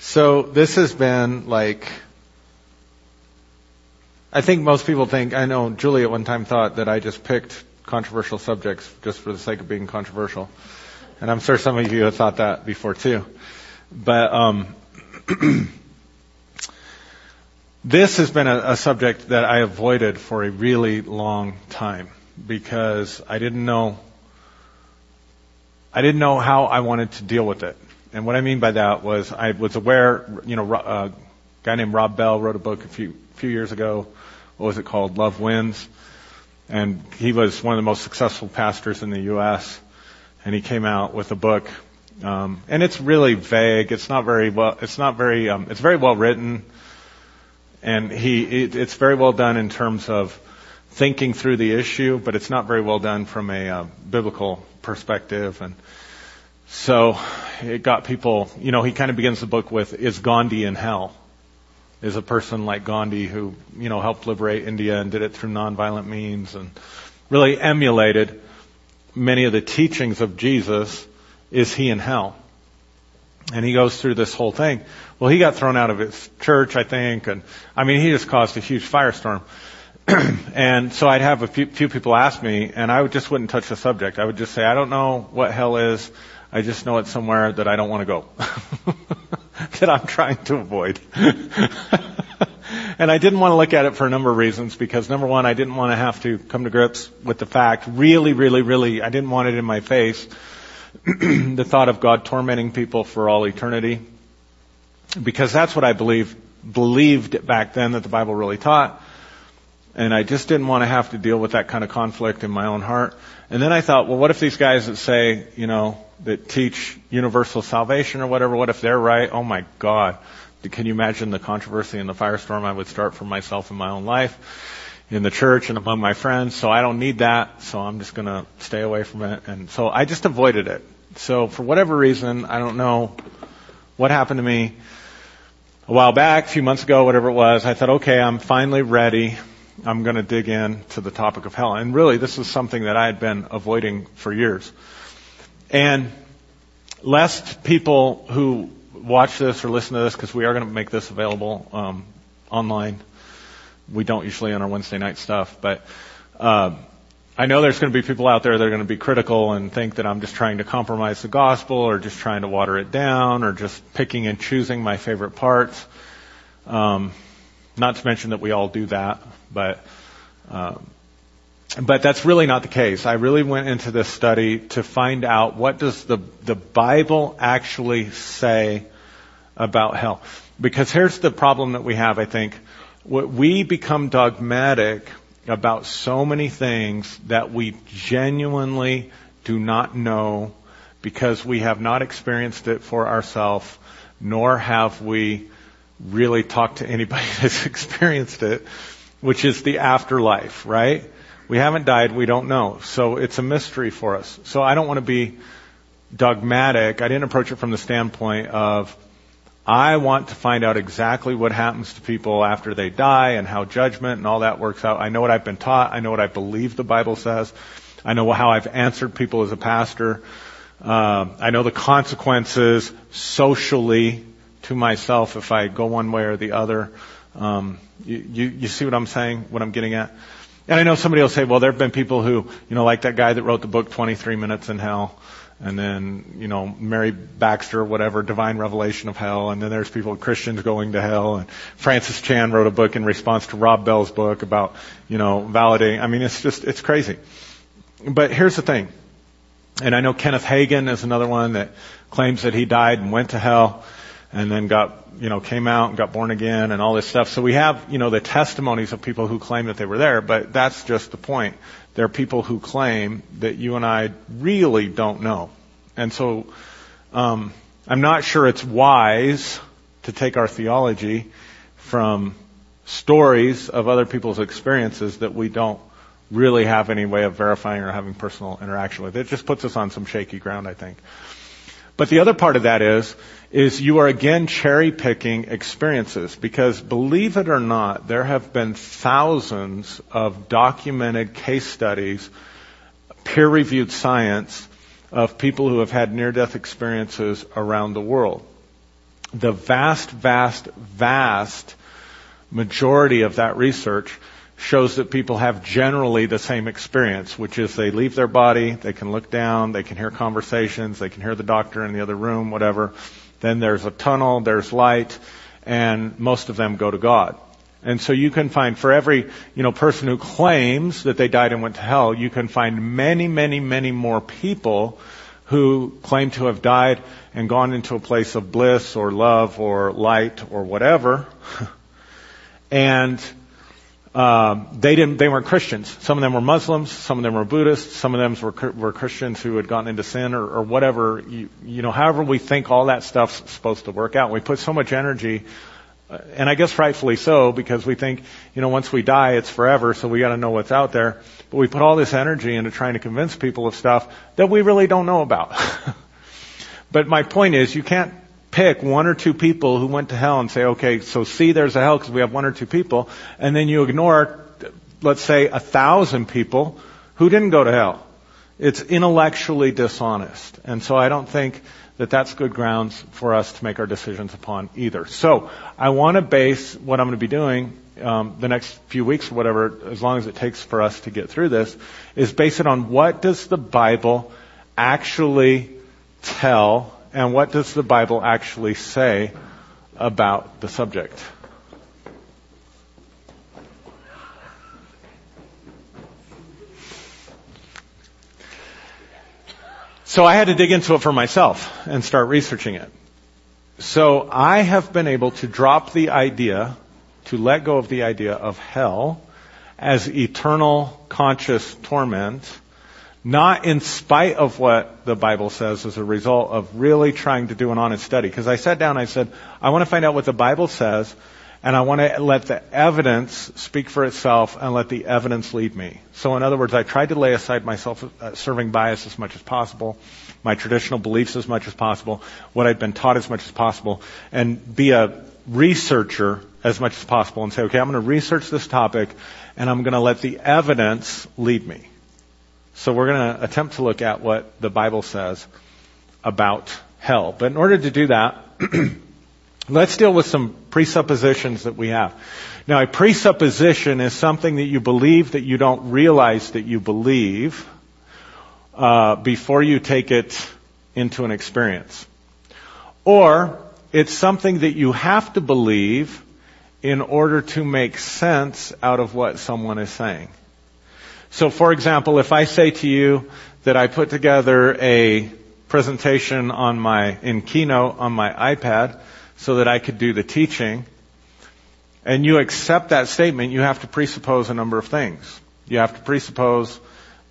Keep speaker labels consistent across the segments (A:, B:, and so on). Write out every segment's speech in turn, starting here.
A: So this has been like, I think most people think, I know Julie at one time thought that I just picked controversial subjects just for the sake of being controversial. And I'm sure some of you have thought that before too. But, um, this has been a, a subject that I avoided for a really long time because I didn't know, I didn't know how I wanted to deal with it. And what I mean by that was I was aware, you know, a guy named Rob Bell wrote a book a few few years ago. What was it called? Love Wins. And he was one of the most successful pastors in the U.S. And he came out with a book, um, and it's really vague. It's not very well. It's not very. Um, it's very well written, and he. It, it's very well done in terms of thinking through the issue, but it's not very well done from a uh, biblical perspective. And so it got people, you know, he kind of begins the book with, is Gandhi in hell? Is a person like Gandhi who, you know, helped liberate India and did it through nonviolent means and really emulated many of the teachings of Jesus, is he in hell? And he goes through this whole thing. Well, he got thrown out of his church, I think, and I mean, he just caused a huge firestorm. and so I'd have a few, few people ask me, and I would just wouldn't touch the subject. I would just say, I don't know what hell is. I just know it's somewhere that I don't want to go. that I'm trying to avoid. and I didn't want to look at it for a number of reasons because number one, I didn't want to have to come to grips with the fact, really, really, really, I didn't want it in my face. the thought of God tormenting people for all eternity. Because that's what I believe, believed back then that the Bible really taught. And I just didn't want to have to deal with that kind of conflict in my own heart. And then I thought, well, what if these guys that say, you know, that teach universal salvation or whatever, what if they're right? Oh my God. Can you imagine the controversy and the firestorm I would start for myself in my own life, in the church and among my friends? So I don't need that. So I'm just going to stay away from it. And so I just avoided it. So for whatever reason, I don't know what happened to me a while back, a few months ago, whatever it was. I thought, okay, I'm finally ready. I'm going to dig in to the topic of hell. And really, this is something that I had been avoiding for years. And lest people who watch this or listen to this, because we are going to make this available um, online. We don't usually on our Wednesday night stuff, but uh, I know there's going to be people out there that are going to be critical and think that I'm just trying to compromise the gospel or just trying to water it down or just picking and choosing my favorite parts. Um, not to mention that we all do that, but um, but that's really not the case. I really went into this study to find out what does the, the Bible actually say about hell. Because here's the problem that we have, I think. We become dogmatic about so many things that we genuinely do not know because we have not experienced it for ourselves, nor have we really talked to anybody that's experienced it, which is the afterlife, right? We haven't died. We don't know. So it's a mystery for us. So I don't want to be dogmatic. I didn't approach it from the standpoint of, I want to find out exactly what happens to people after they die and how judgment and all that works out. I know what I've been taught. I know what I believe the Bible says. I know how I've answered people as a pastor. Uh, I know the consequences socially to myself if I go one way or the other. Um, you, you, you see what I'm saying? What I'm getting at? And I know somebody will say, well, there have been people who, you know, like that guy that wrote the book 23 Minutes in Hell, and then, you know, Mary Baxter, whatever, Divine Revelation of Hell, and then there's people, Christians going to hell, and Francis Chan wrote a book in response to Rob Bell's book about, you know, validating. I mean, it's just, it's crazy. But here's the thing. And I know Kenneth Hagin is another one that claims that he died and went to hell and then got you know, came out and got born again and all this stuff. So we have, you know, the testimonies of people who claim that they were there, but that's just the point. There are people who claim that you and I really don't know. And so, um, I'm not sure it's wise to take our theology from stories of other people's experiences that we don't really have any way of verifying or having personal interaction with. It just puts us on some shaky ground, I think. But the other part of that is, is you are again cherry picking experiences because believe it or not, there have been thousands of documented case studies, peer reviewed science of people who have had near death experiences around the world. the vast, vast, vast majority of that research shows that people have generally the same experience, which is they leave their body, they can look down, they can hear conversations, they can hear the doctor in the other room, whatever. Then there's a tunnel, there's light, and most of them go to God. And so you can find for every, you know, person who claims that they died and went to hell, you can find many, many, many more people who claim to have died and gone into a place of bliss or love or light or whatever. and um, they didn't. They weren't Christians. Some of them were Muslims. Some of them were Buddhists. Some of them were were Christians who had gotten into sin or, or whatever. You, you know, however we think all that stuff's supposed to work out. We put so much energy, uh, and I guess rightfully so, because we think, you know, once we die, it's forever. So we got to know what's out there. But we put all this energy into trying to convince people of stuff that we really don't know about. but my point is, you can't pick one or two people who went to hell and say, okay, so see there's a hell because we have one or two people, and then you ignore, let's say, a thousand people who didn't go to hell. It's intellectually dishonest. And so I don't think that that's good grounds for us to make our decisions upon either. So I want to base what I'm going to be doing um, the next few weeks or whatever, as long as it takes for us to get through this, is base it on what does the Bible actually tell and what does the Bible actually say about the subject? So I had to dig into it for myself and start researching it. So I have been able to drop the idea, to let go of the idea of hell as eternal conscious torment not in spite of what the Bible says as a result of really trying to do an honest study. Because I sat down, I said, I want to find out what the Bible says, and I want to let the evidence speak for itself and let the evidence lead me. So in other words, I tried to lay aside my self-serving uh, bias as much as possible, my traditional beliefs as much as possible, what I'd been taught as much as possible, and be a researcher as much as possible and say, okay, I'm going to research this topic and I'm going to let the evidence lead me. So we're going to attempt to look at what the Bible says about hell. But in order to do that, let's deal with some presuppositions that we have. Now, a presupposition is something that you believe that you don't realize that you believe uh, before you take it into an experience. Or it's something that you have to believe in order to make sense out of what someone is saying. So for example, if I say to you that I put together a presentation on my, in Keynote on my iPad so that I could do the teaching, and you accept that statement, you have to presuppose a number of things. You have to presuppose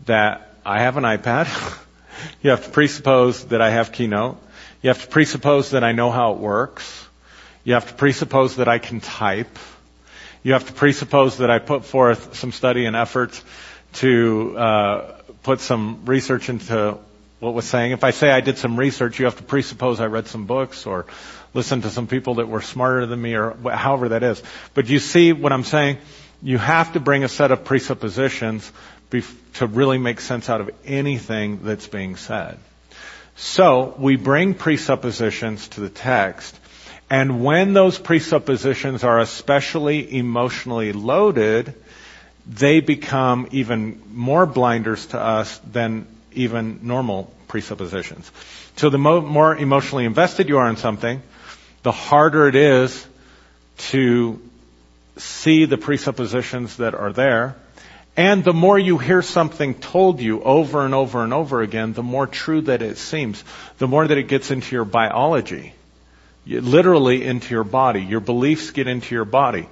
A: that I have an iPad. you have to presuppose that I have Keynote. You have to presuppose that I know how it works. You have to presuppose that I can type. You have to presuppose that I put forth some study and effort to uh, put some research into what was saying. If I say I did some research, you have to presuppose I read some books or listened to some people that were smarter than me or however that is. But you see what I'm saying? You have to bring a set of presuppositions to really make sense out of anything that's being said. So we bring presuppositions to the text, and when those presuppositions are especially emotionally loaded, they become even more blinders to us than even normal presuppositions. So the mo- more emotionally invested you are in something, the harder it is to see the presuppositions that are there. And the more you hear something told you over and over and over again, the more true that it seems. The more that it gets into your biology. Literally into your body. Your beliefs get into your body.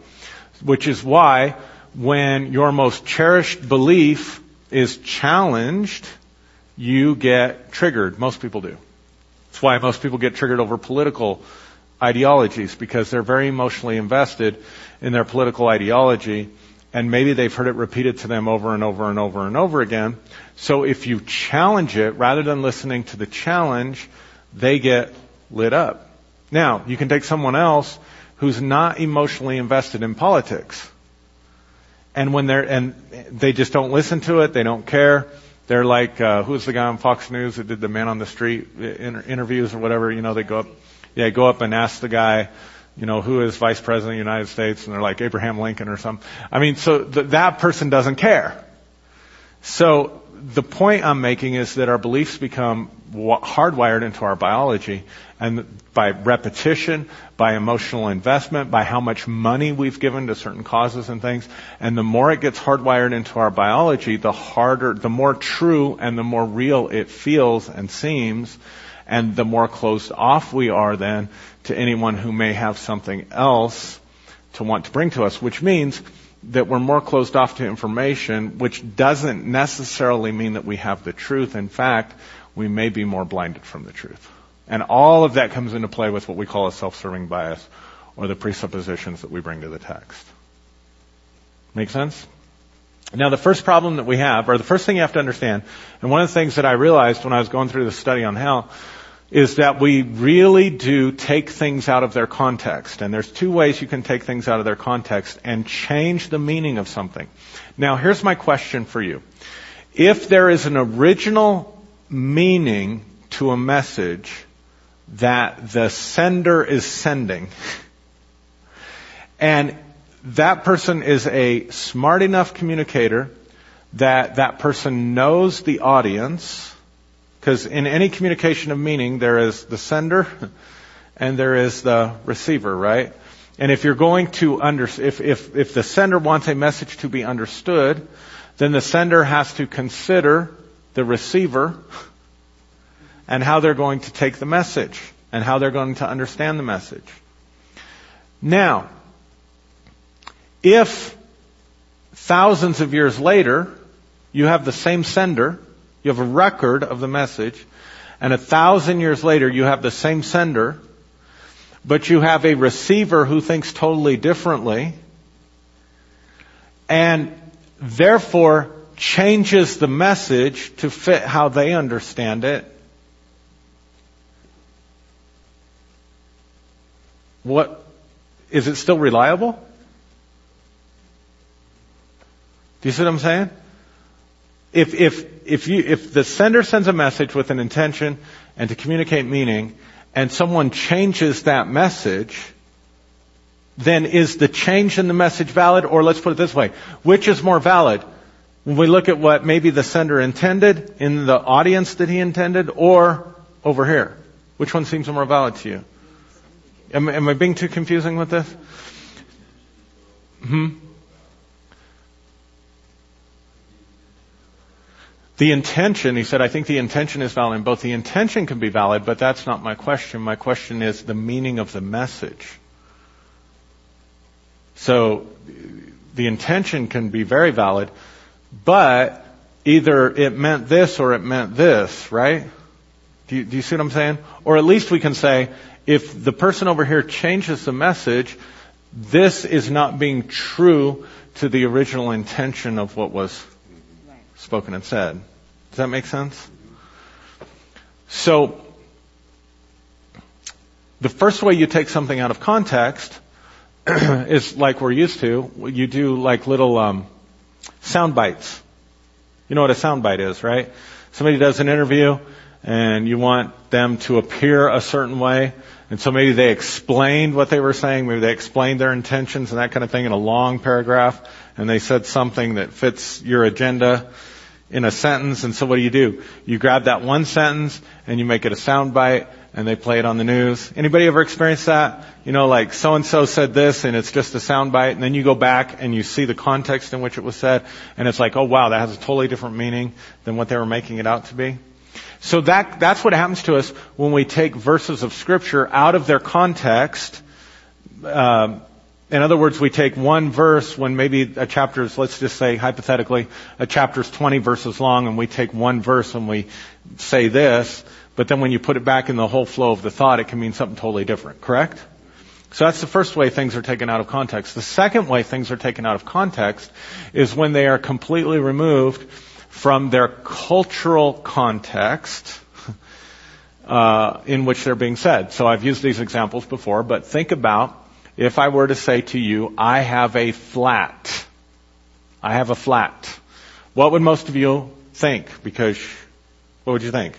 A: Which is why when your most cherished belief is challenged, you get triggered. Most people do. That's why most people get triggered over political ideologies because they're very emotionally invested in their political ideology and maybe they've heard it repeated to them over and over and over and over again. So if you challenge it, rather than listening to the challenge, they get lit up. Now, you can take someone else who's not emotionally invested in politics and when they're and they just don't listen to it, they don't care. They're like uh, who's the guy on Fox News that did the man on the street inter- interviews or whatever? You know, they go up. Yeah, go up and ask the guy, you know, who is vice president of the United States, and they're like Abraham Lincoln or something. I mean, so th- that person doesn't care. So the point I'm making is that our beliefs become hardwired into our biology, and by repetition, by emotional investment, by how much money we've given to certain causes and things, and the more it gets hardwired into our biology, the harder, the more true and the more real it feels and seems, and the more closed off we are then to anyone who may have something else to want to bring to us, which means that we're more closed off to information, which doesn't necessarily mean that we have the truth. In fact, we may be more blinded from the truth. And all of that comes into play with what we call a self-serving bias or the presuppositions that we bring to the text. Make sense? Now the first problem that we have, or the first thing you have to understand, and one of the things that I realized when I was going through the study on hell, is that we really do take things out of their context. And there's two ways you can take things out of their context and change the meaning of something. Now here's my question for you. If there is an original meaning to a message that the sender is sending, and that person is a smart enough communicator that that person knows the audience, because in any communication of meaning, there is the sender and there is the receiver, right? And if you're going to under, if, if, if the sender wants a message to be understood, then the sender has to consider the receiver and how they're going to take the message and how they're going to understand the message. Now, if thousands of years later, you have the same sender you have a record of the message, and a thousand years later you have the same sender, but you have a receiver who thinks totally differently, and therefore changes the message to fit how they understand it. What, is it still reliable? Do you see what I'm saying? if, if, if, you, if the sender sends a message with an intention and to communicate meaning, and someone changes that message, then is the change in the message valid? Or let's put it this way, which is more valid? When we look at what maybe the sender intended in the audience that he intended, or over here, which one seems more valid to you? Am, am I being too confusing with this? Hmm. The intention, he said, I think the intention is valid. And both the intention can be valid, but that's not my question. My question is the meaning of the message. So, the intention can be very valid, but either it meant this or it meant this, right? Do you, do you see what I'm saying? Or at least we can say, if the person over here changes the message, this is not being true to the original intention of what was spoken and said. Does that make sense? So, the first way you take something out of context is like we're used to. You do like little um, sound bites. You know what a sound bite is, right? Somebody does an interview and you want them to appear a certain way. And so maybe they explained what they were saying, maybe they explained their intentions and that kind of thing in a long paragraph, and they said something that fits your agenda in a sentence, and so what do you do? You grab that one sentence and you make it a sound bite and they play it on the news. Anybody ever experienced that? You know, like so and so said this and it's just a sound bite and then you go back and you see the context in which it was said and it's like, oh wow, that has a totally different meaning than what they were making it out to be. So that, that's what happens to us when we take verses of scripture out of their context, um, in other words, we take one verse when maybe a chapter is, let's just say hypothetically, a chapter is 20 verses long and we take one verse and we say this, but then when you put it back in the whole flow of the thought, it can mean something totally different, correct? So that's the first way things are taken out of context. The second way things are taken out of context is when they are completely removed from their cultural context uh, in which they're being said. So I've used these examples before, but think about if I were to say to you, I have a flat. I have a flat. What would most of you think? Because, what would you think?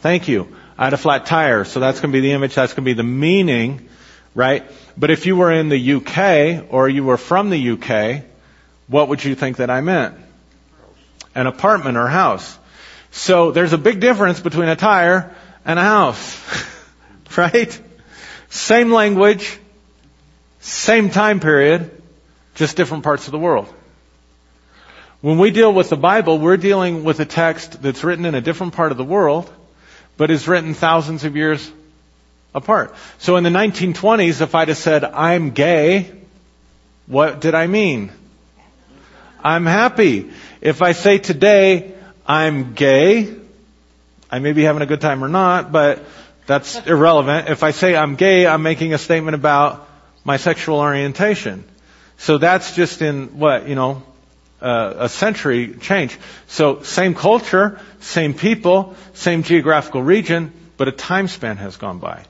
A: Thank you. I had a flat tire. So that's going to be the image. That's going to be the meaning, right? But if you were in the UK or you were from the UK, what would you think that I meant? An apartment or house. So there's a big difference between a tire and a house. right? Same language, same time period, just different parts of the world. When we deal with the Bible, we're dealing with a text that's written in a different part of the world, but is written thousands of years apart. So in the 1920s, if I'd have said, I'm gay, what did I mean? I'm happy. If I say today, I'm gay, I may be having a good time or not, but that's irrelevant. If I say I'm gay, I'm making a statement about my sexual orientation. So that's just in what, you know, uh, a century change. So same culture, same people, same geographical region, but a time span has gone by.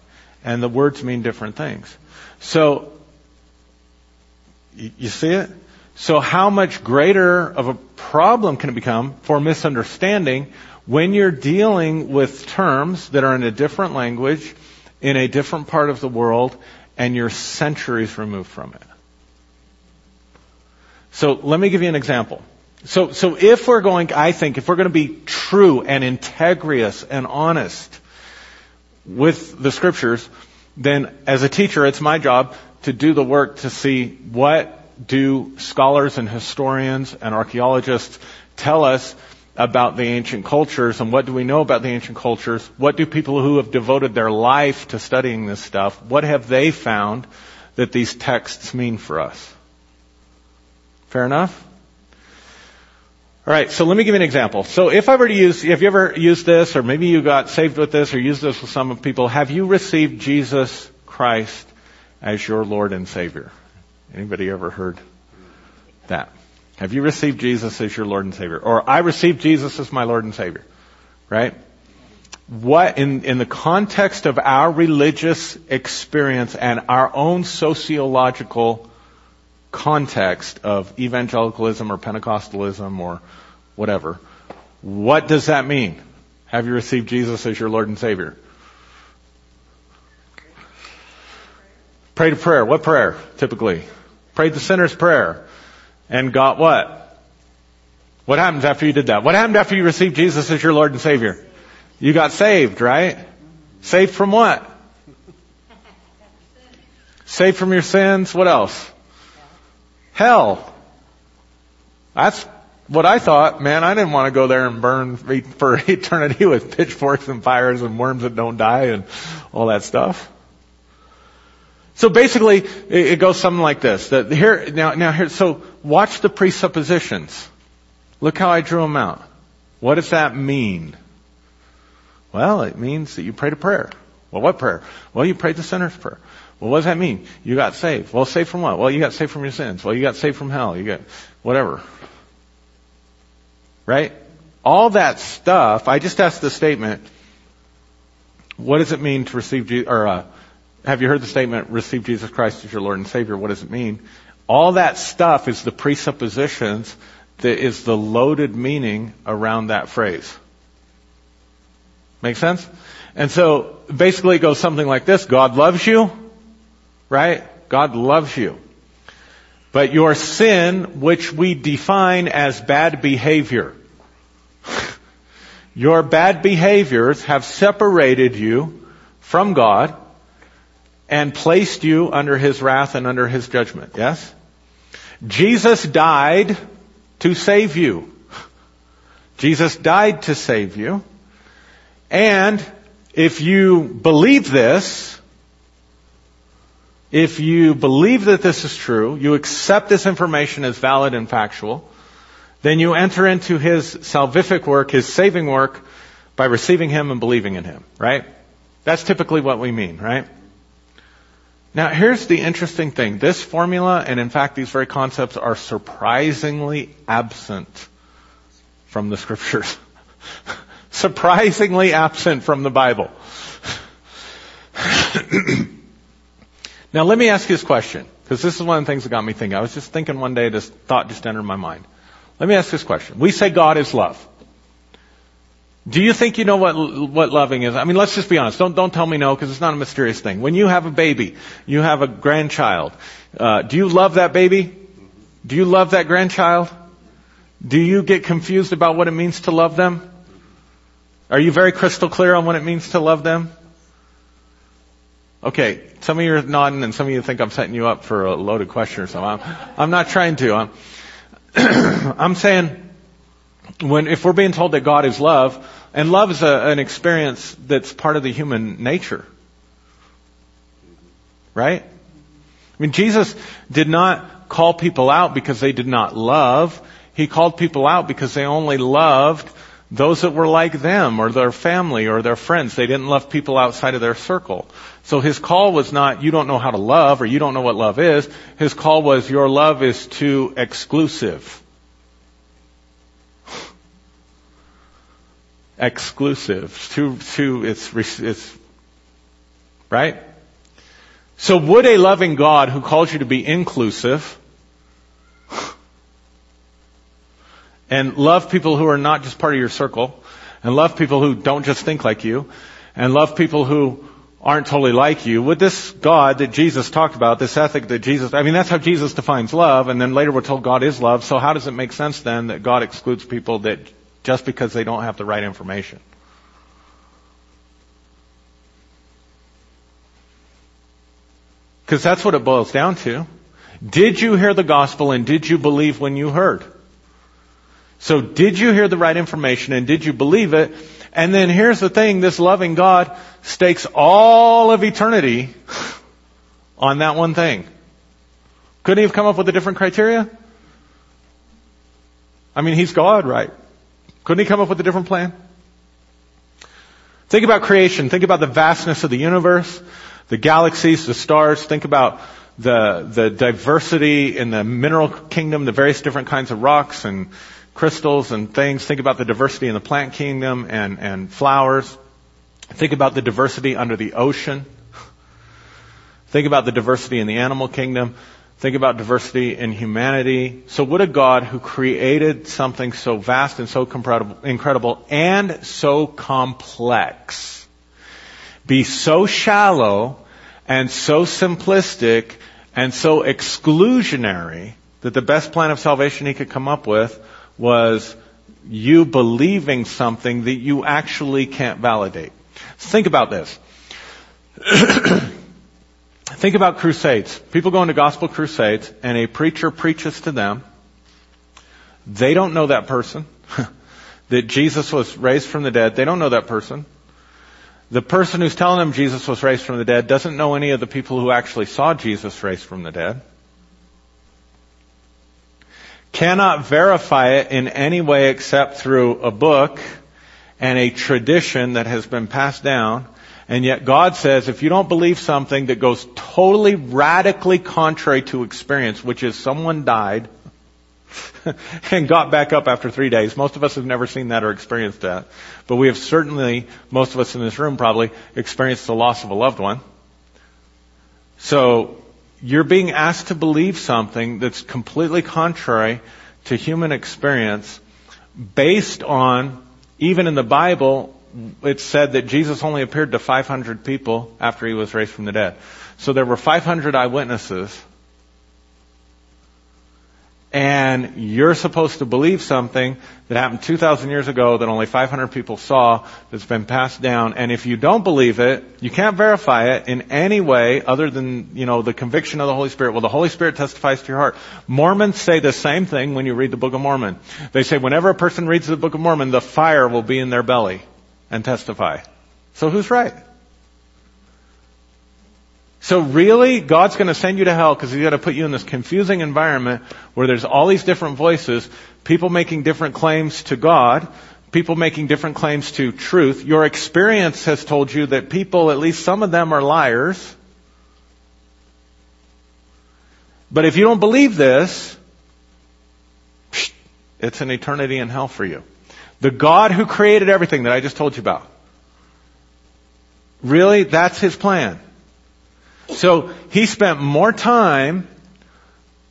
A: And the words mean different things. So, you see it? So how much greater of a problem can it become for misunderstanding when you're dealing with terms that are in a different language, in a different part of the world, and you're centuries removed from it? So let me give you an example. So, so if we're going, I think, if we're going to be true and integrious and honest with the scriptures, then as a teacher, it's my job to do the work to see what do scholars and historians and archaeologists tell us about the ancient cultures and what do we know about the ancient cultures? What do people who have devoted their life to studying this stuff, what have they found that these texts mean for us? Fair enough? Alright, so let me give you an example. So if I were to use, have you ever used this, or maybe you got saved with this, or used this with some people, have you received Jesus Christ as your Lord and Savior? Anybody ever heard that? Have you received Jesus as your Lord and Savior? Or I received Jesus as my Lord and Savior. Right? What, in, in the context of our religious experience and our own sociological context of evangelicalism or Pentecostalism or whatever, what does that mean? Have you received Jesus as your Lord and Savior? Pray to prayer. What prayer, typically? Pray the sinner's prayer. And got what? What happens after you did that? What happened after you received Jesus as your Lord and Savior? You got saved, right? Saved from what? Saved from your sins. What else? Hell. That's what I thought. Man, I didn't want to go there and burn for eternity with pitchforks and fires and worms that don't die and all that stuff. So basically, it goes something like this. That here, now, now here, so watch the presuppositions. Look how I drew them out. What does that mean? Well, it means that you prayed a prayer. Well, what prayer? Well, you prayed the sinner's prayer. Well, what does that mean? You got saved. Well, saved from what? Well, you got saved from your sins. Well, you got saved from hell. You got whatever. Right? All that stuff, I just asked the statement, what does it mean to receive, Jesus? or, uh, have you heard the statement, receive Jesus Christ as your Lord and Savior? What does it mean? All that stuff is the presuppositions that is the loaded meaning around that phrase. Make sense? And so basically it goes something like this. God loves you, right? God loves you. But your sin, which we define as bad behavior, your bad behaviors have separated you from God and placed you under his wrath and under his judgment. Yes? Jesus died to save you. Jesus died to save you. And if you believe this, if you believe that this is true, you accept this information as valid and factual, then you enter into his salvific work, his saving work, by receiving him and believing in him, right? That's typically what we mean, right? Now, here's the interesting thing. This formula, and in fact, these very concepts are surprisingly absent from the scriptures. surprisingly absent from the Bible. now, let me ask you this question, because this is one of the things that got me thinking. I was just thinking one day, this thought just entered my mind. Let me ask this question. We say God is love. Do you think you know what what loving is? I mean, let's just be honest. Don't don't tell me no because it's not a mysterious thing. When you have a baby, you have a grandchild. Uh, do you love that baby? Do you love that grandchild? Do you get confused about what it means to love them? Are you very crystal clear on what it means to love them? Okay, some of you are nodding and some of you think I'm setting you up for a loaded question or something. I'm, I'm not trying to. I'm, I'm saying when, if we're being told that God is love, and love is a, an experience that's part of the human nature. Right? I mean, Jesus did not call people out because they did not love. He called people out because they only loved those that were like them or their family or their friends. They didn't love people outside of their circle. So his call was not, you don't know how to love or you don't know what love is. His call was, your love is too exclusive. Exclusive. Too, it's, it's, right? So would a loving God who calls you to be inclusive and love people who are not just part of your circle and love people who don't just think like you and love people who aren't totally like you, would this God that Jesus talked about, this ethic that Jesus, I mean that's how Jesus defines love and then later we're told God is love, so how does it make sense then that God excludes people that just because they don't have the right information. Because that's what it boils down to. Did you hear the gospel and did you believe when you heard? So did you hear the right information and did you believe it? And then here's the thing, this loving God stakes all of eternity on that one thing. Couldn't he have come up with a different criteria? I mean, he's God, right? Couldn't he come up with a different plan? Think about creation. Think about the vastness of the universe, the galaxies, the stars. Think about the, the diversity in the mineral kingdom, the various different kinds of rocks and crystals and things. Think about the diversity in the plant kingdom and, and flowers. Think about the diversity under the ocean. Think about the diversity in the animal kingdom. Think about diversity in humanity. So would a God who created something so vast and so incredible and so complex be so shallow and so simplistic and so exclusionary that the best plan of salvation he could come up with was you believing something that you actually can't validate. Think about this. Think about crusades. People go into gospel crusades and a preacher preaches to them. They don't know that person. that Jesus was raised from the dead. They don't know that person. The person who's telling them Jesus was raised from the dead doesn't know any of the people who actually saw Jesus raised from the dead. Cannot verify it in any way except through a book and a tradition that has been passed down and yet God says if you don't believe something that goes totally radically contrary to experience, which is someone died and got back up after three days. Most of us have never seen that or experienced that. But we have certainly, most of us in this room probably, experienced the loss of a loved one. So, you're being asked to believe something that's completely contrary to human experience based on, even in the Bible, it's said that Jesus only appeared to 500 people after he was raised from the dead. So there were 500 eyewitnesses. And you're supposed to believe something that happened 2,000 years ago that only 500 people saw that's been passed down. And if you don't believe it, you can't verify it in any way other than, you know, the conviction of the Holy Spirit. Well, the Holy Spirit testifies to your heart. Mormons say the same thing when you read the Book of Mormon. They say whenever a person reads the Book of Mormon, the fire will be in their belly and testify. So who's right? So really, God's going to send you to hell because He's going to put you in this confusing environment where there's all these different voices, people making different claims to God, people making different claims to truth. Your experience has told you that people, at least some of them, are liars. But if you don't believe this, it's an eternity in hell for you. The God who created everything that I just told you about. Really? That's his plan. So he spent more time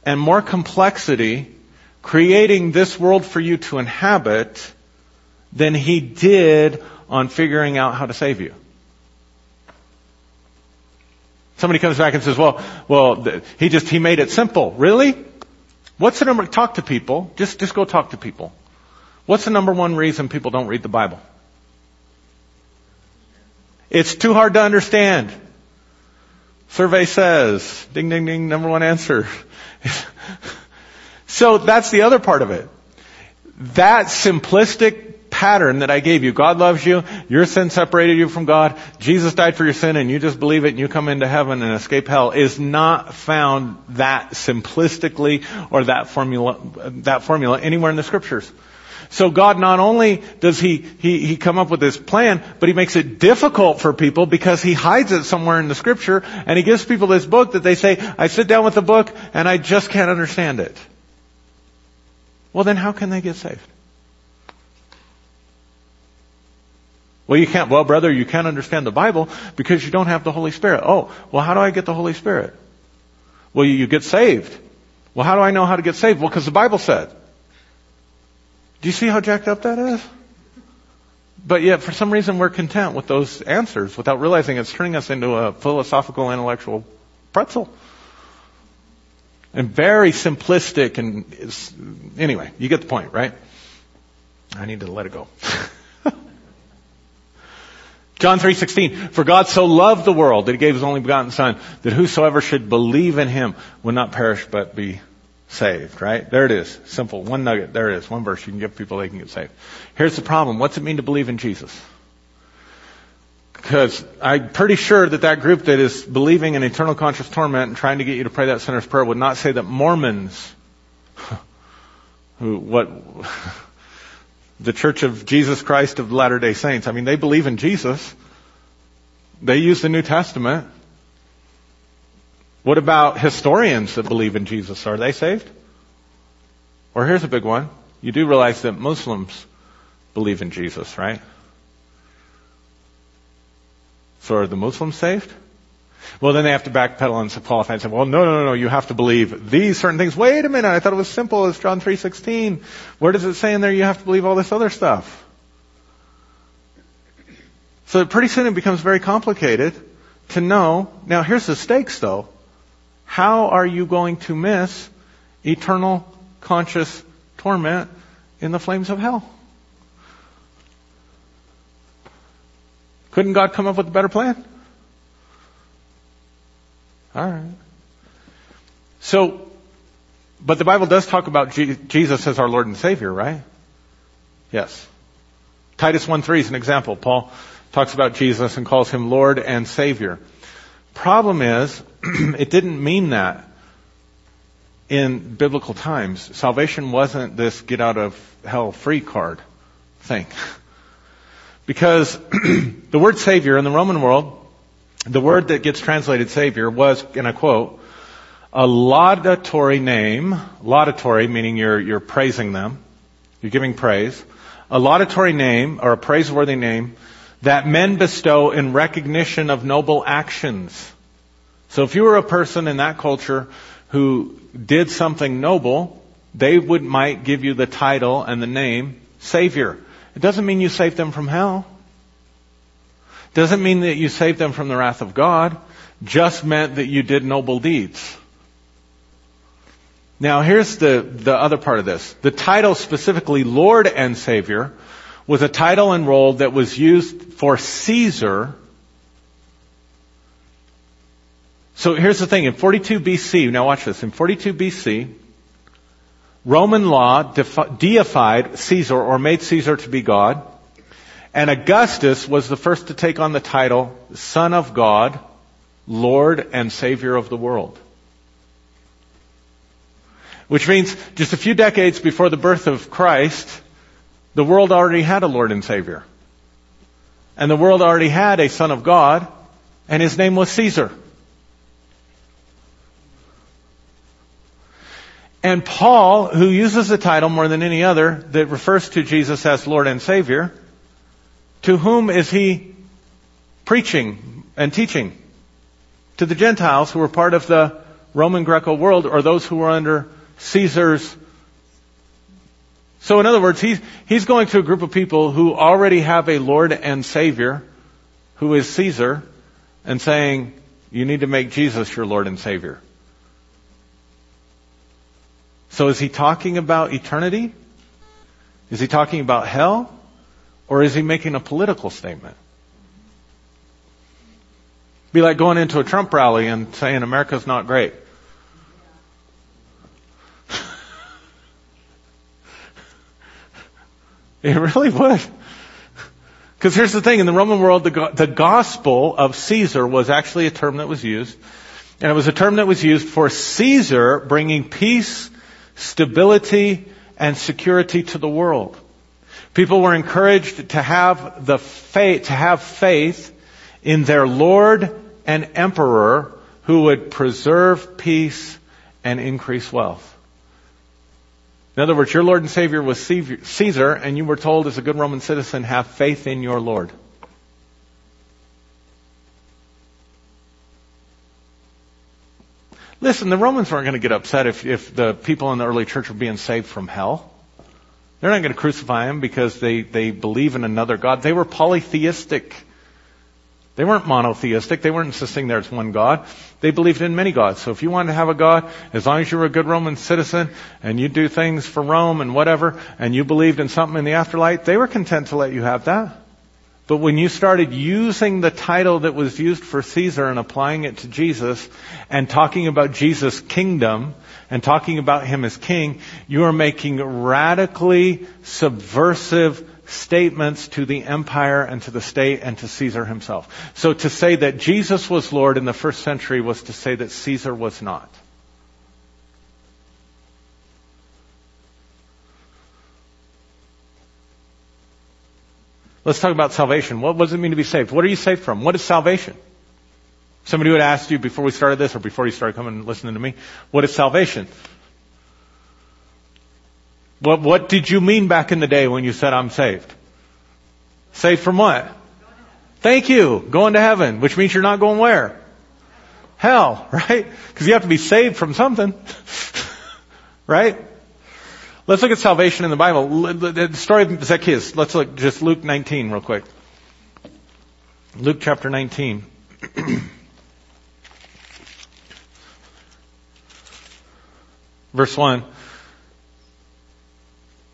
A: and more complexity creating this world for you to inhabit than he did on figuring out how to save you. Somebody comes back and says, well, well, he just, he made it simple. Really? What's the number, talk to people. Just, just go talk to people. What's the number one reason people don't read the Bible? It's too hard to understand. Survey says, ding ding ding, number one answer. so that's the other part of it. That simplistic pattern that I gave you. God loves you. Your sin separated you from God. Jesus died for your sin and you just believe it and you come into heaven and escape hell is not found that simplistically or that formula, that formula anywhere in the scriptures. So God not only does he, he, he come up with this plan, but he makes it difficult for people because he hides it somewhere in the scripture and he gives people this book that they say, I sit down with the book and I just can't understand it. Well then how can they get saved? Well, you can't, well, brother, you can't understand the Bible because you don't have the Holy Spirit. Oh, well, how do I get the Holy Spirit? Well, you, you get saved. Well, how do I know how to get saved? Well, because the Bible said. Do you see how jacked up that is? But yet, for some reason, we're content with those answers without realizing it's turning us into a philosophical, intellectual pretzel. And very simplistic and, anyway, you get the point, right? I need to let it go. John 3:16 For God so loved the world that he gave his only begotten son that whosoever should believe in him would not perish but be saved, right? There it is. Simple. One nugget. There it is. One verse you can give people they can get saved. Here's the problem. What's it mean to believe in Jesus? Because I'm pretty sure that that group that is believing in eternal conscious torment and trying to get you to pray that sinner's prayer would not say that Mormons, who, what, the Church of Jesus Christ of Latter-day Saints. I mean, they believe in Jesus. They use the New Testament. What about historians that believe in Jesus? Are they saved? Or here's a big one. You do realize that Muslims believe in Jesus, right? So are the Muslims saved? Well, then they have to backpedal and qualify and say, well, no, no, no, you have to believe these certain things. Wait a minute, I thought it was simple as John 3.16. Where does it say in there you have to believe all this other stuff? So pretty soon it becomes very complicated to know. Now here's the stakes though. How are you going to miss eternal conscious torment in the flames of hell? Couldn't God come up with a better plan? All right. So, but the Bible does talk about Jesus as our Lord and Savior, right? Yes. Titus 1.3 is an example. Paul talks about Jesus and calls him Lord and Savior. Problem is, it didn't mean that in biblical times. Salvation wasn't this get out of hell free card thing. because the word Savior in the Roman world the word that gets translated Savior was, and I quote, a laudatory name, laudatory meaning you're, you're praising them, you're giving praise, a laudatory name or a praiseworthy name that men bestow in recognition of noble actions. So if you were a person in that culture who did something noble, they would might give you the title and the name Savior. It doesn't mean you saved them from hell. It Doesn't mean that you saved them from the wrath of God, just meant that you did noble deeds. Now here's the, the other part of this. The title specifically Lord and Savior was a title and role that was used for Caesar. So here's the thing. In 42 BC, now watch this. In 42 BC, Roman law deified Caesar or made Caesar to be God. And Augustus was the first to take on the title Son of God, Lord and Savior of the world. Which means just a few decades before the birth of Christ, the world already had a Lord and Savior. And the world already had a Son of God, and his name was Caesar. And Paul, who uses the title more than any other that refers to Jesus as Lord and Savior, to whom is he preaching and teaching? To the Gentiles who were part of the Roman Greco world or those who were under Caesar's So in other words, he's, he's going to a group of people who already have a Lord and Savior, who is Caesar, and saying, you need to make Jesus your Lord and Savior. So is he talking about eternity? Is he talking about hell? Or is he making a political statement? Be like going into a Trump rally and saying America's not great. it really would. Because here's the thing, in the Roman world, the, the gospel of Caesar was actually a term that was used, and it was a term that was used for Caesar bringing peace, stability, and security to the world. People were encouraged to have the faith, to have faith in their Lord and Emperor who would preserve peace and increase wealth. In other words, your Lord and Savior was Caesar, and you were told as a good Roman citizen, have faith in your Lord. Listen, the Romans weren't going to get upset if, if the people in the early church were being saved from hell. They're not going to crucify him because they, they believe in another God. They were polytheistic. They weren't monotheistic. They weren't insisting there's one God. They believed in many gods. So if you wanted to have a God, as long as you were a good Roman citizen and you do things for Rome and whatever, and you believed in something in the afterlife, they were content to let you have that. But when you started using the title that was used for Caesar and applying it to Jesus and talking about Jesus' kingdom and talking about him as king, you are making radically subversive statements to the empire and to the state and to Caesar himself. So to say that Jesus was Lord in the first century was to say that Caesar was not. Let's talk about salvation. What does it mean to be saved? What are you saved from? What is salvation? Somebody would ask you before we started this or before you started coming and listening to me, what is salvation? What, what did you mean back in the day when you said I'm saved? Saved from what? Thank you. Going to heaven, which means you're not going where? Hell, right? Because you have to be saved from something. right? Let's look at salvation in the Bible. The story of Zacchaeus. Let's look just Luke 19 real quick. Luke chapter 19. Verse 1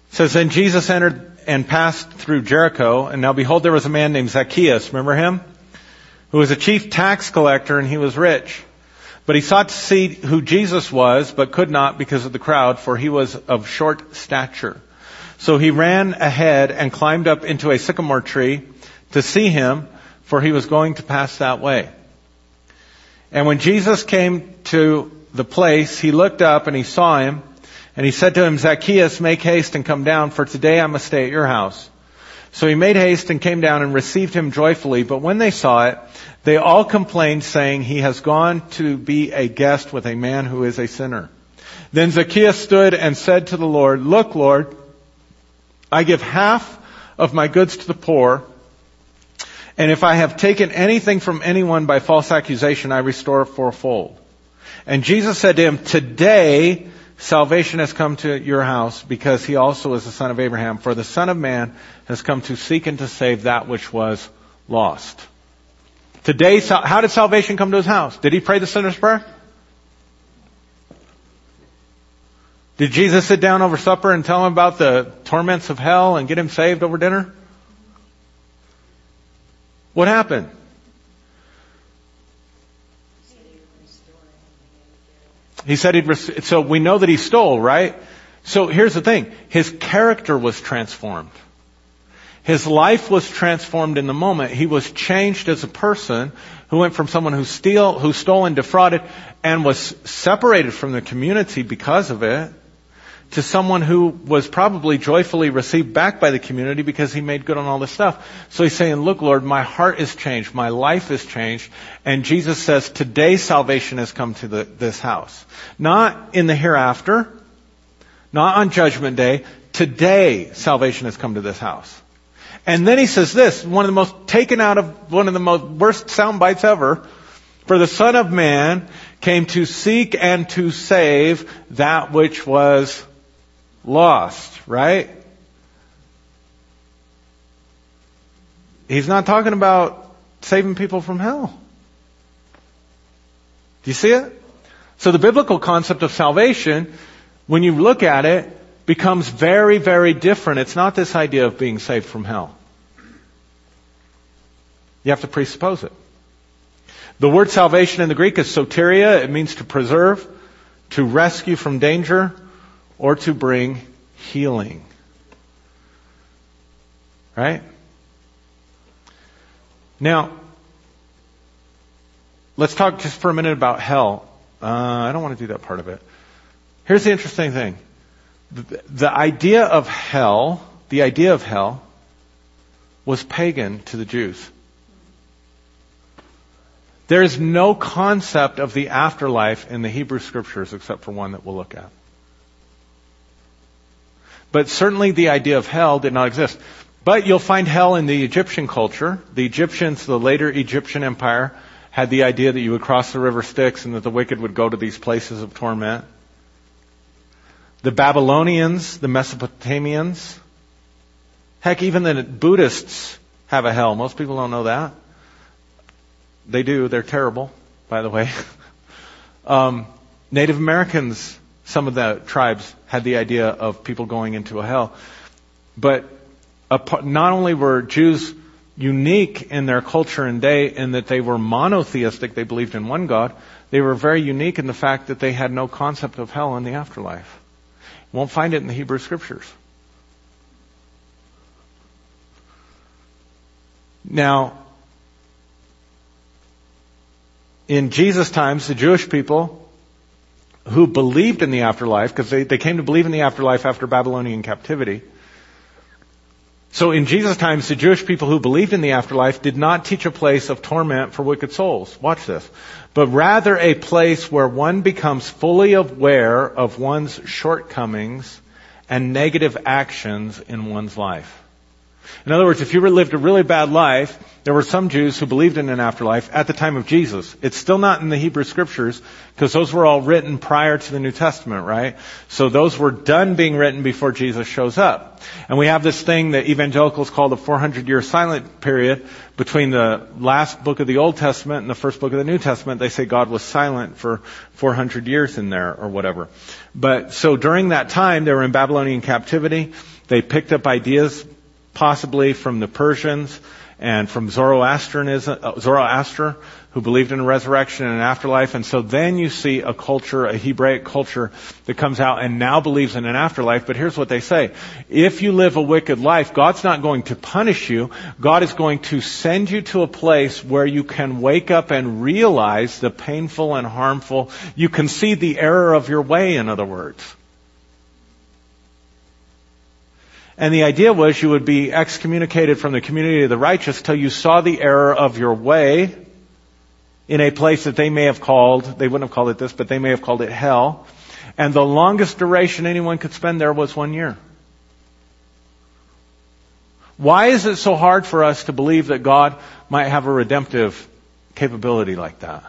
A: says, Then Jesus entered and passed through Jericho, and now behold, there was a man named Zacchaeus, remember him? Who was a chief tax collector, and he was rich. But he sought to see who Jesus was, but could not because of the crowd, for he was of short stature. So he ran ahead and climbed up into a sycamore tree to see him, for he was going to pass that way. And when Jesus came to the place, he looked up and he saw him, and he said to him, Zacchaeus, make haste and come down, for today I must stay at your house. So he made haste and came down and received him joyfully. But when they saw it, they all complained, saying, He has gone to be a guest with a man who is a sinner. Then Zacchaeus stood and said to the Lord, Look, Lord, I give half of my goods to the poor, and if I have taken anything from anyone by false accusation, I restore fourfold. And Jesus said to him, Today salvation has come to your house because he also is the son of Abraham. For the son of man has come to seek and to save that which was lost. Today, how did salvation come to his house? Did he pray the sinner's prayer? Did Jesus sit down over supper and tell him about the torments of hell and get him saved over dinner? What happened? He said he'd, so we know that he stole, right? So here's the thing. His character was transformed. His life was transformed in the moment. He was changed as a person who went from someone who steal, who stole and defrauded and was separated from the community because of it to someone who was probably joyfully received back by the community because he made good on all this stuff. So he's saying, look, Lord, my heart is changed. My life is changed. And Jesus says, today salvation has come to the, this house. Not in the hereafter, not on judgment day. Today salvation has come to this house. And then he says this, one of the most taken out of one of the most worst sound bites ever. For the Son of Man came to seek and to save that which was lost, right? He's not talking about saving people from hell. Do you see it? So the biblical concept of salvation, when you look at it, becomes very, very different. It's not this idea of being saved from hell. You have to presuppose it. The word salvation in the Greek is soteria. It means to preserve, to rescue from danger, or to bring healing. Right? Now, let's talk just for a minute about hell. Uh, I don't want to do that part of it. Here's the interesting thing. The, the idea of hell, the idea of hell, was pagan to the Jews. There is no concept of the afterlife in the Hebrew scriptures except for one that we'll look at. But certainly the idea of hell did not exist. But you'll find hell in the Egyptian culture. The Egyptians, the later Egyptian empire, had the idea that you would cross the river Styx and that the wicked would go to these places of torment. The Babylonians, the Mesopotamians, heck, even the Buddhists have a hell. Most people don't know that. They do. They're terrible, by the way. um, Native Americans, some of the tribes had the idea of people going into a hell. But not only were Jews unique in their culture and day in that they were monotheistic, they believed in one God, they were very unique in the fact that they had no concept of hell in the afterlife. You won't find it in the Hebrew scriptures. Now, in Jesus' times, the Jewish people who believed in the afterlife, because they, they came to believe in the afterlife after Babylonian captivity, so in Jesus' times, the Jewish people who believed in the afterlife did not teach a place of torment for wicked souls. Watch this. But rather a place where one becomes fully aware of one's shortcomings and negative actions in one's life. In other words, if you lived a really bad life, there were some Jews who believed in an afterlife at the time of Jesus. It's still not in the Hebrew scriptures because those were all written prior to the New Testament, right? So those were done being written before Jesus shows up. And we have this thing that evangelicals call the 400 year silent period between the last book of the Old Testament and the first book of the New Testament. They say God was silent for 400 years in there or whatever. But so during that time, they were in Babylonian captivity. They picked up ideas possibly from the Persians and from Zoroastrianism, uh, Zoroaster, who believed in a resurrection and an afterlife. And so then you see a culture, a Hebraic culture that comes out and now believes in an afterlife. But here's what they say. If you live a wicked life, God's not going to punish you. God is going to send you to a place where you can wake up and realize the painful and harmful. You can see the error of your way, in other words. And the idea was you would be excommunicated from the community of the righteous till you saw the error of your way in a place that they may have called, they wouldn't have called it this, but they may have called it hell. And the longest duration anyone could spend there was one year. Why is it so hard for us to believe that God might have a redemptive capability like that?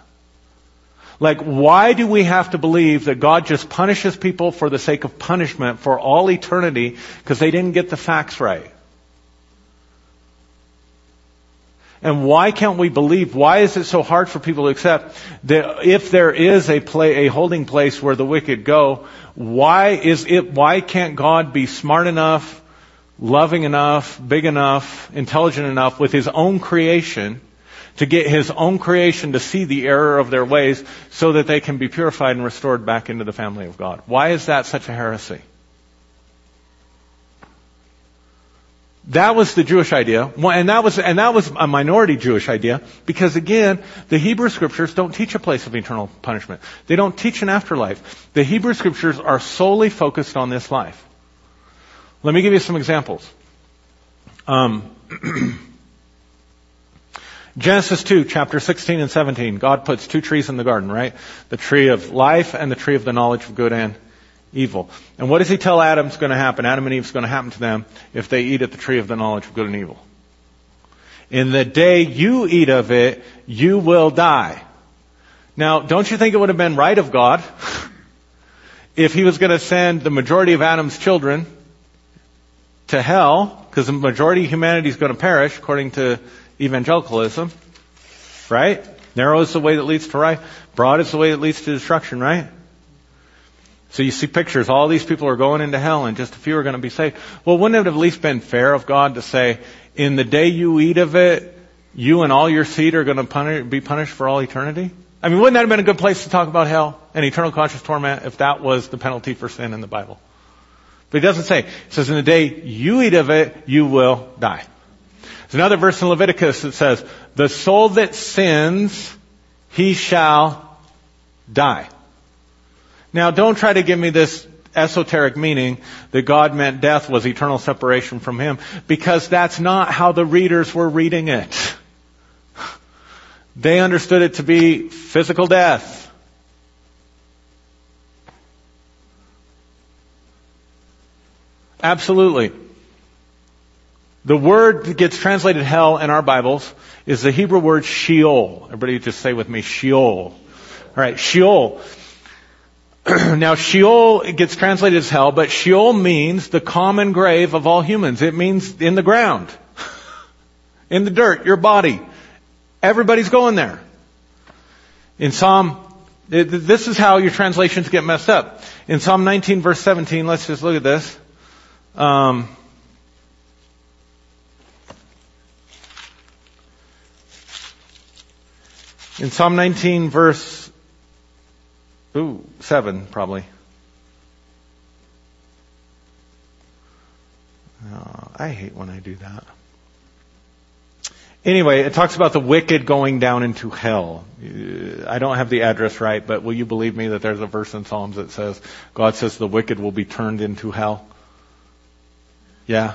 A: Like, why do we have to believe that God just punishes people for the sake of punishment for all eternity because they didn't get the facts right? And why can't we believe? Why is it so hard for people to accept that if there is a play, a holding place where the wicked go, why is it, why can't God be smart enough, loving enough, big enough, intelligent enough with His own creation to get his own creation to see the error of their ways so that they can be purified and restored back into the family of God. Why is that such a heresy? That was the Jewish idea, and that was and that was a minority Jewish idea because again, the Hebrew scriptures don't teach a place of eternal punishment. They don't teach an afterlife. The Hebrew scriptures are solely focused on this life. Let me give you some examples. Um, Genesis 2, chapter 16 and 17, God puts two trees in the garden, right? The tree of life and the tree of the knowledge of good and evil. And what does he tell Adam's going to happen? Adam and Eve's going to happen to them if they eat at the tree of the knowledge of good and evil. In the day you eat of it, you will die. Now, don't you think it would have been right of God if he was going to send the majority of Adam's children to hell, because the majority of humanity is going to perish, according to evangelicalism. Right? Narrow is the way that leads to right. Broad is the way that leads to destruction, right? So you see pictures, all these people are going into hell and just a few are going to be saved. Well, wouldn't it have at least been fair of God to say, in the day you eat of it, you and all your seed are going to punish, be punished for all eternity? I mean, wouldn't that have been a good place to talk about hell and eternal conscious torment if that was the penalty for sin in the Bible? But he doesn't say. It says, in the day you eat of it, you will die. There's another verse in Leviticus that says, the soul that sins, he shall die. Now don't try to give me this esoteric meaning that God meant death was eternal separation from Him, because that's not how the readers were reading it. They understood it to be physical death. Absolutely. The word that gets translated hell in our Bibles is the Hebrew word Sheol. Everybody just say with me, Sheol. Alright, Sheol. now Sheol gets translated as hell, but Sheol means the common grave of all humans. It means in the ground. in the dirt, your body. Everybody's going there. In Psalm, this is how your translations get messed up. In Psalm 19 verse 17, let's just look at this. Um, in Psalm 19 verse, ooh, 7 probably. Oh, I hate when I do that. Anyway, it talks about the wicked going down into hell. Uh, I don't have the address right, but will you believe me that there's a verse in Psalms that says, God says the wicked will be turned into hell? Yeah.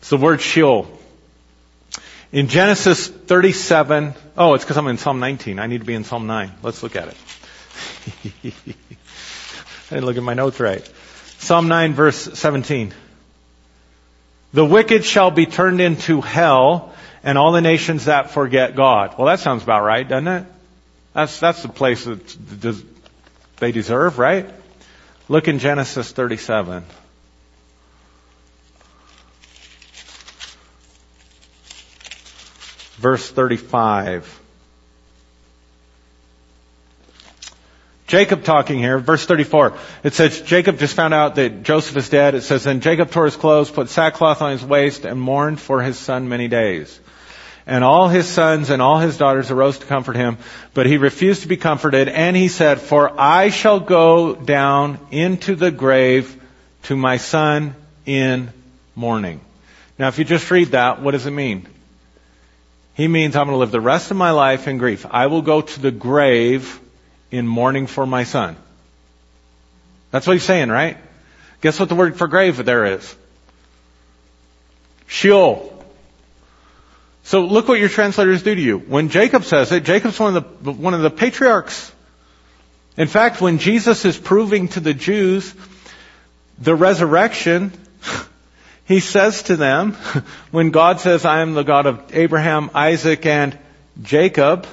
A: It's the word Sheol. In Genesis 37, oh, it's because I'm in Psalm 19. I need to be in Psalm 9. Let's look at it. I didn't look at my notes right. Psalm 9 verse 17. The wicked shall be turned into hell and all the nations that forget God. Well, that sounds about right, doesn't it? That's, that's the place that they deserve, right? Look in Genesis 37. Verse 35. Jacob talking here, verse 34. It says, Jacob just found out that Joseph is dead. It says, then Jacob tore his clothes, put sackcloth on his waist, and mourned for his son many days. And all his sons and all his daughters arose to comfort him, but he refused to be comforted, and he said, For I shall go down into the grave to my son in mourning. Now if you just read that, what does it mean? He means I'm going to live the rest of my life in grief. I will go to the grave in mourning for my son. That's what he's saying, right? Guess what the word for grave there is? Sheol. So look what your translators do to you. When Jacob says it, Jacob's one of the, one of the patriarchs. In fact, when Jesus is proving to the Jews the resurrection, he says to them, when God says, I am the God of Abraham, Isaac, and Jacob,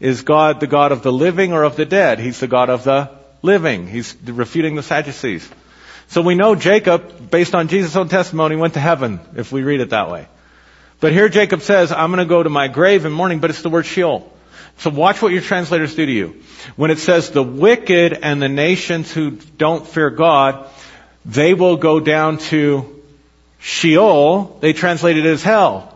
A: is God the God of the living or of the dead? He's the God of the living. He's refuting the Sadducees. So we know Jacob, based on Jesus' own testimony, went to heaven, if we read it that way. But here Jacob says, I'm going to go to my grave in mourning, but it's the word Sheol. So watch what your translators do to you. When it says the wicked and the nations who don't fear God, they will go down to Sheol. They translate it as hell.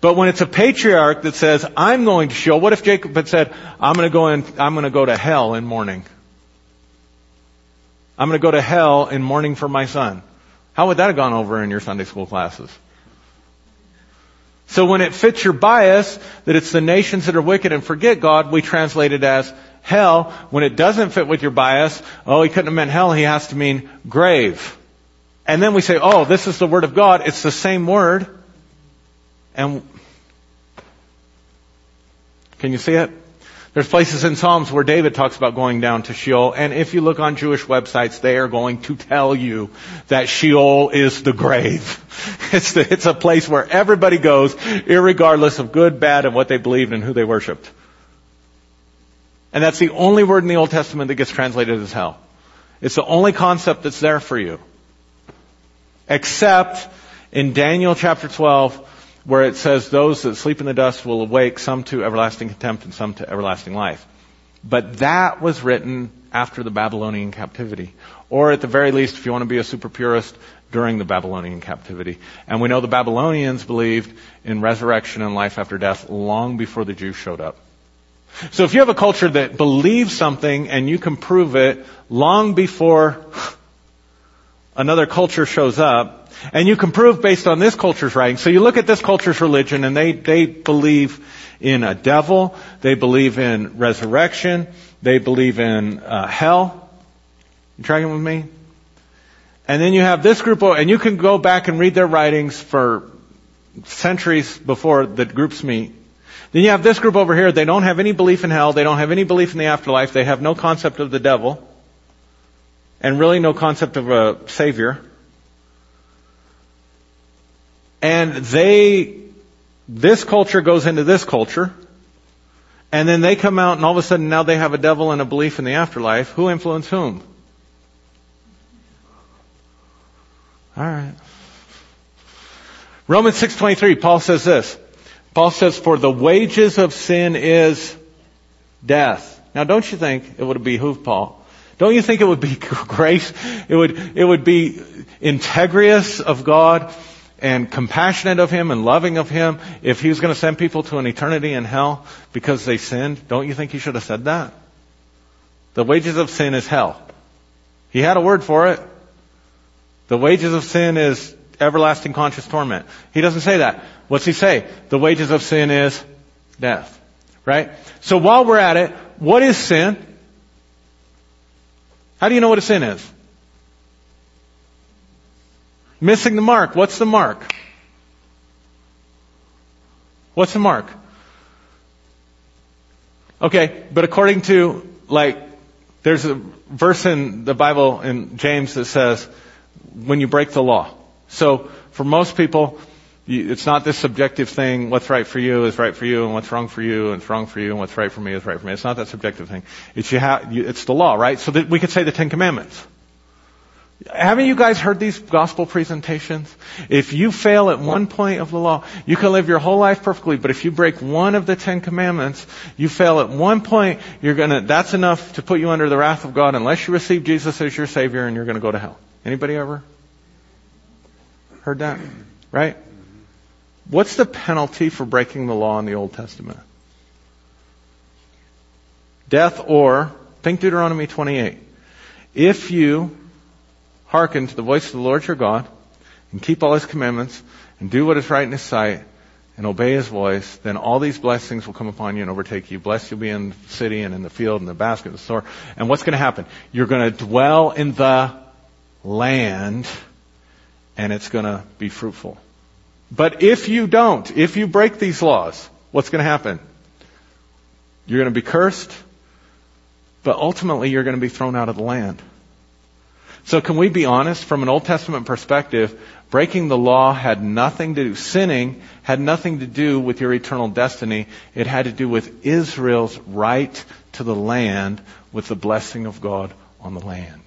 A: But when it's a patriarch that says, I'm going to Sheol, what if Jacob had said, I'm going to go in, I'm going to go to hell in mourning? I'm going to go to hell in mourning for my son. How would that have gone over in your Sunday school classes? So when it fits your bias that it's the nations that are wicked and forget God, we translate it as hell. When it doesn't fit with your bias, oh, he couldn't have meant hell, he has to mean grave. And then we say, oh, this is the word of God. It's the same word. And can you see it? There's places in Psalms where David talks about going down to Sheol, and if you look on Jewish websites, they are going to tell you that Sheol is the grave. It's, the, it's a place where everybody goes, regardless of good, bad, and what they believed and who they worshiped. And that's the only word in the Old Testament that gets translated as hell. It's the only concept that's there for you. Except in Daniel chapter 12, where it says those that sleep in the dust will awake, some to everlasting contempt and some to everlasting life. But that was written after the Babylonian captivity. Or at the very least, if you want to be a super purist, during the Babylonian captivity. And we know the Babylonians believed in resurrection and life after death long before the Jews showed up. So if you have a culture that believes something and you can prove it long before another culture shows up, and you can prove based on this culture's writing. So you look at this culture's religion and they, they believe in a devil, they believe in resurrection, they believe in uh, hell. You tracking with me? And then you have this group, and you can go back and read their writings for centuries before the groups meet. Then you have this group over here, they don't have any belief in hell, they don't have any belief in the afterlife, they have no concept of the devil, and really no concept of a savior. And they, this culture goes into this culture, and then they come out and all of a sudden now they have a devil and a belief in the afterlife. Who influenced whom? Alright. Romans 6.23, Paul says this. Paul says, for the wages of sin is death. Now don't you think it would behoove Paul? Don't you think it would be great? It would, it would be integrious of God and compassionate of Him and loving of Him if He was going to send people to an eternity in hell because they sinned. Don't you think He should have said that? The wages of sin is hell. He had a word for it. The wages of sin is everlasting conscious torment. He doesn't say that. What's he say? The wages of sin is death. Right? So while we're at it, what is sin? How do you know what a sin is? Missing the mark. What's the mark? What's the mark? Okay, but according to, like, there's a verse in the Bible in James that says, when you break the law. So, for most people, it's not this subjective thing, what's right for you is right for you, and what's wrong for you what's wrong for you, and what's right for me is right for me. It's not that subjective thing. It's you, it's the law, right? So that we could say the Ten Commandments. Haven't you guys heard these gospel presentations? If you fail at one point of the law, you can live your whole life perfectly, but if you break one of the Ten Commandments, you fail at one point, you're gonna, that's enough to put you under the wrath of God unless you receive Jesus as your Savior and you're gonna go to hell. Anybody ever heard that? Right? What's the penalty for breaking the law in the Old Testament? Death or, think Deuteronomy 28. If you hearken to the voice of the Lord your God and keep all his commandments and do what is right in his sight and obey his voice, then all these blessings will come upon you and overtake you. Blessed you'll be in the city and in the field and the basket and the store. And what's going to happen? You're going to dwell in the land and it's going to be fruitful. But if you don't, if you break these laws, what's going to happen? You're going to be cursed, but ultimately you're going to be thrown out of the land. So can we be honest? From an Old Testament perspective, breaking the law had nothing to do, sinning had nothing to do with your eternal destiny. It had to do with Israel's right to the land with the blessing of God on the land.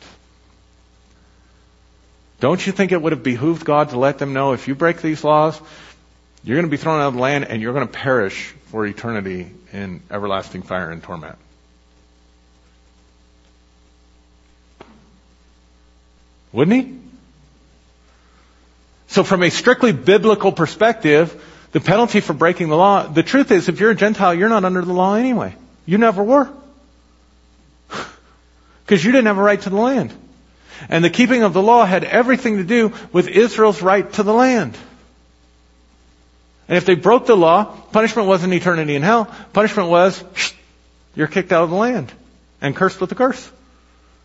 A: Don't you think it would have behooved God to let them know if you break these laws, you're going to be thrown out of the land and you're going to perish for eternity in everlasting fire and torment? Wouldn't he? So from a strictly biblical perspective, the penalty for breaking the law, the truth is if you're a Gentile, you're not under the law anyway. You never were. Because you didn't have a right to the land. And the keeping of the law had everything to do with Israel's right to the land. And if they broke the law, punishment wasn't eternity in hell. Punishment was, you're kicked out of the land and cursed with the curse.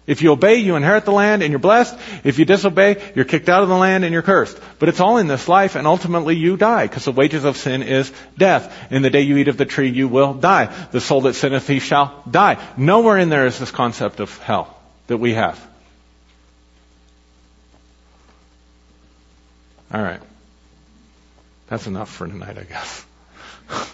A: If you obey, you inherit the land and you're blessed. If you disobey, you're kicked out of the land and you're cursed. But it's all in this life and ultimately you die because the wages of sin is death. In the day you eat of the tree, you will die. The soul that sinneth, he shall die. Nowhere in there is this concept of hell that we have. All right. That's enough for tonight, I guess.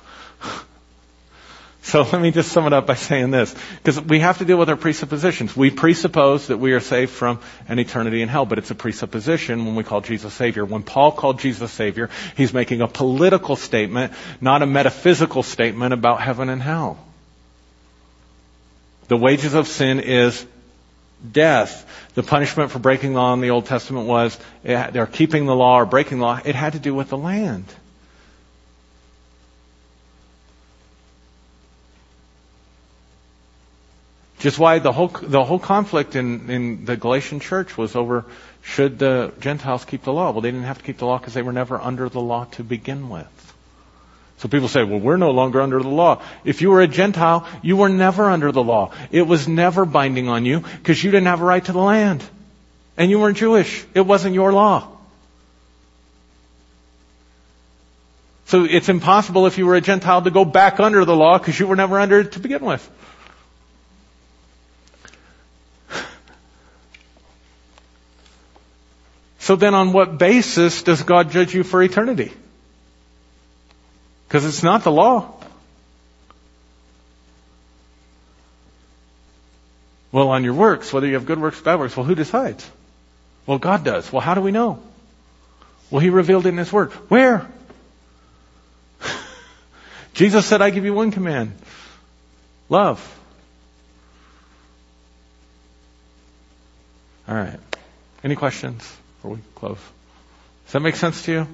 A: So let me just sum it up by saying this, because we have to deal with our presuppositions. We presuppose that we are saved from an eternity in hell, but it's a presupposition when we call Jesus Savior. When Paul called Jesus Savior, he's making a political statement, not a metaphysical statement about heaven and hell. The wages of sin is death. The punishment for breaking law in the Old Testament was they're keeping the law or breaking law. It had to do with the land. Just why the whole the whole conflict in in the Galatian church was over should the Gentiles keep the law? Well, they didn't have to keep the law because they were never under the law to begin with. So people say, well, we're no longer under the law. If you were a Gentile, you were never under the law. It was never binding on you because you didn't have a right to the land. And you weren't Jewish. It wasn't your law. So it's impossible if you were a Gentile to go back under the law because you were never under it to begin with. So then on what basis does God judge you for eternity? Because it's not the law. Well, on your works, whether you have good works, bad works, well, who decides? Well, God does. Well, how do we know? Well, He revealed it in His Word. Where? Jesus said, I give you one command. Love. All right. Any questions before we close? Does that make sense to you?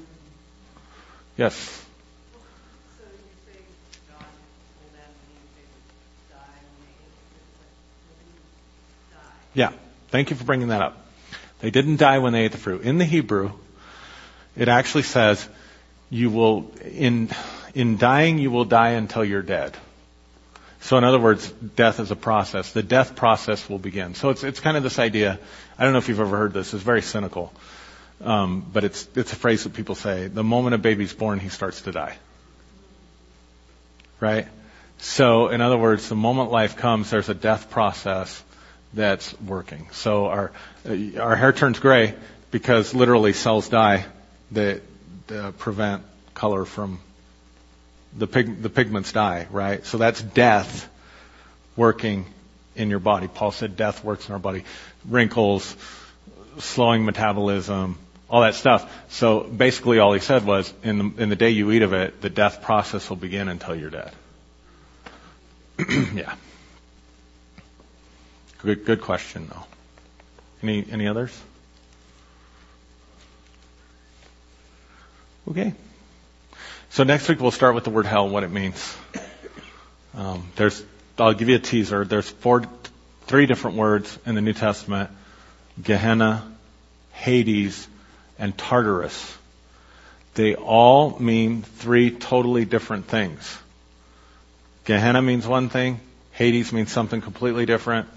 A: Yes. Yeah. Thank you for bringing that up. They didn't die when they ate the fruit. In the Hebrew, it actually says, you will, in, in dying, you will die until you're dead. So in other words, death is a process. The death process will begin. So it's, it's kind of this idea. I don't know if you've ever heard this. It's very cynical. Um, but it's, it's a phrase that people say. The moment a baby's born, he starts to die. Right? So in other words, the moment life comes, there's a death process that's working. So our our hair turns gray because literally cells die that, that prevent color from the pig, the pigments die, right? So that's death working in your body. Paul said death works in our body. Wrinkles, slowing metabolism, all that stuff. So basically all he said was in the, in the day you eat of it, the death process will begin until you're dead. yeah. Good, good question, though. Any, any others? Okay. So next week we'll start with the word hell, and what it means. Um, there's, I'll give you a teaser. There's four, three different words in the New Testament: Gehenna, Hades, and Tartarus. They all mean three totally different things. Gehenna means one thing. Hades means something completely different.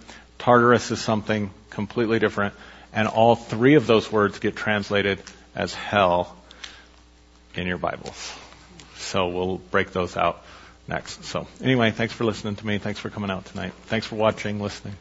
A: Tartarus is something completely different. And all three of those words get translated as hell in your Bibles. So we'll break those out next. So anyway, thanks for listening to me. Thanks for coming out tonight. Thanks for watching, listening.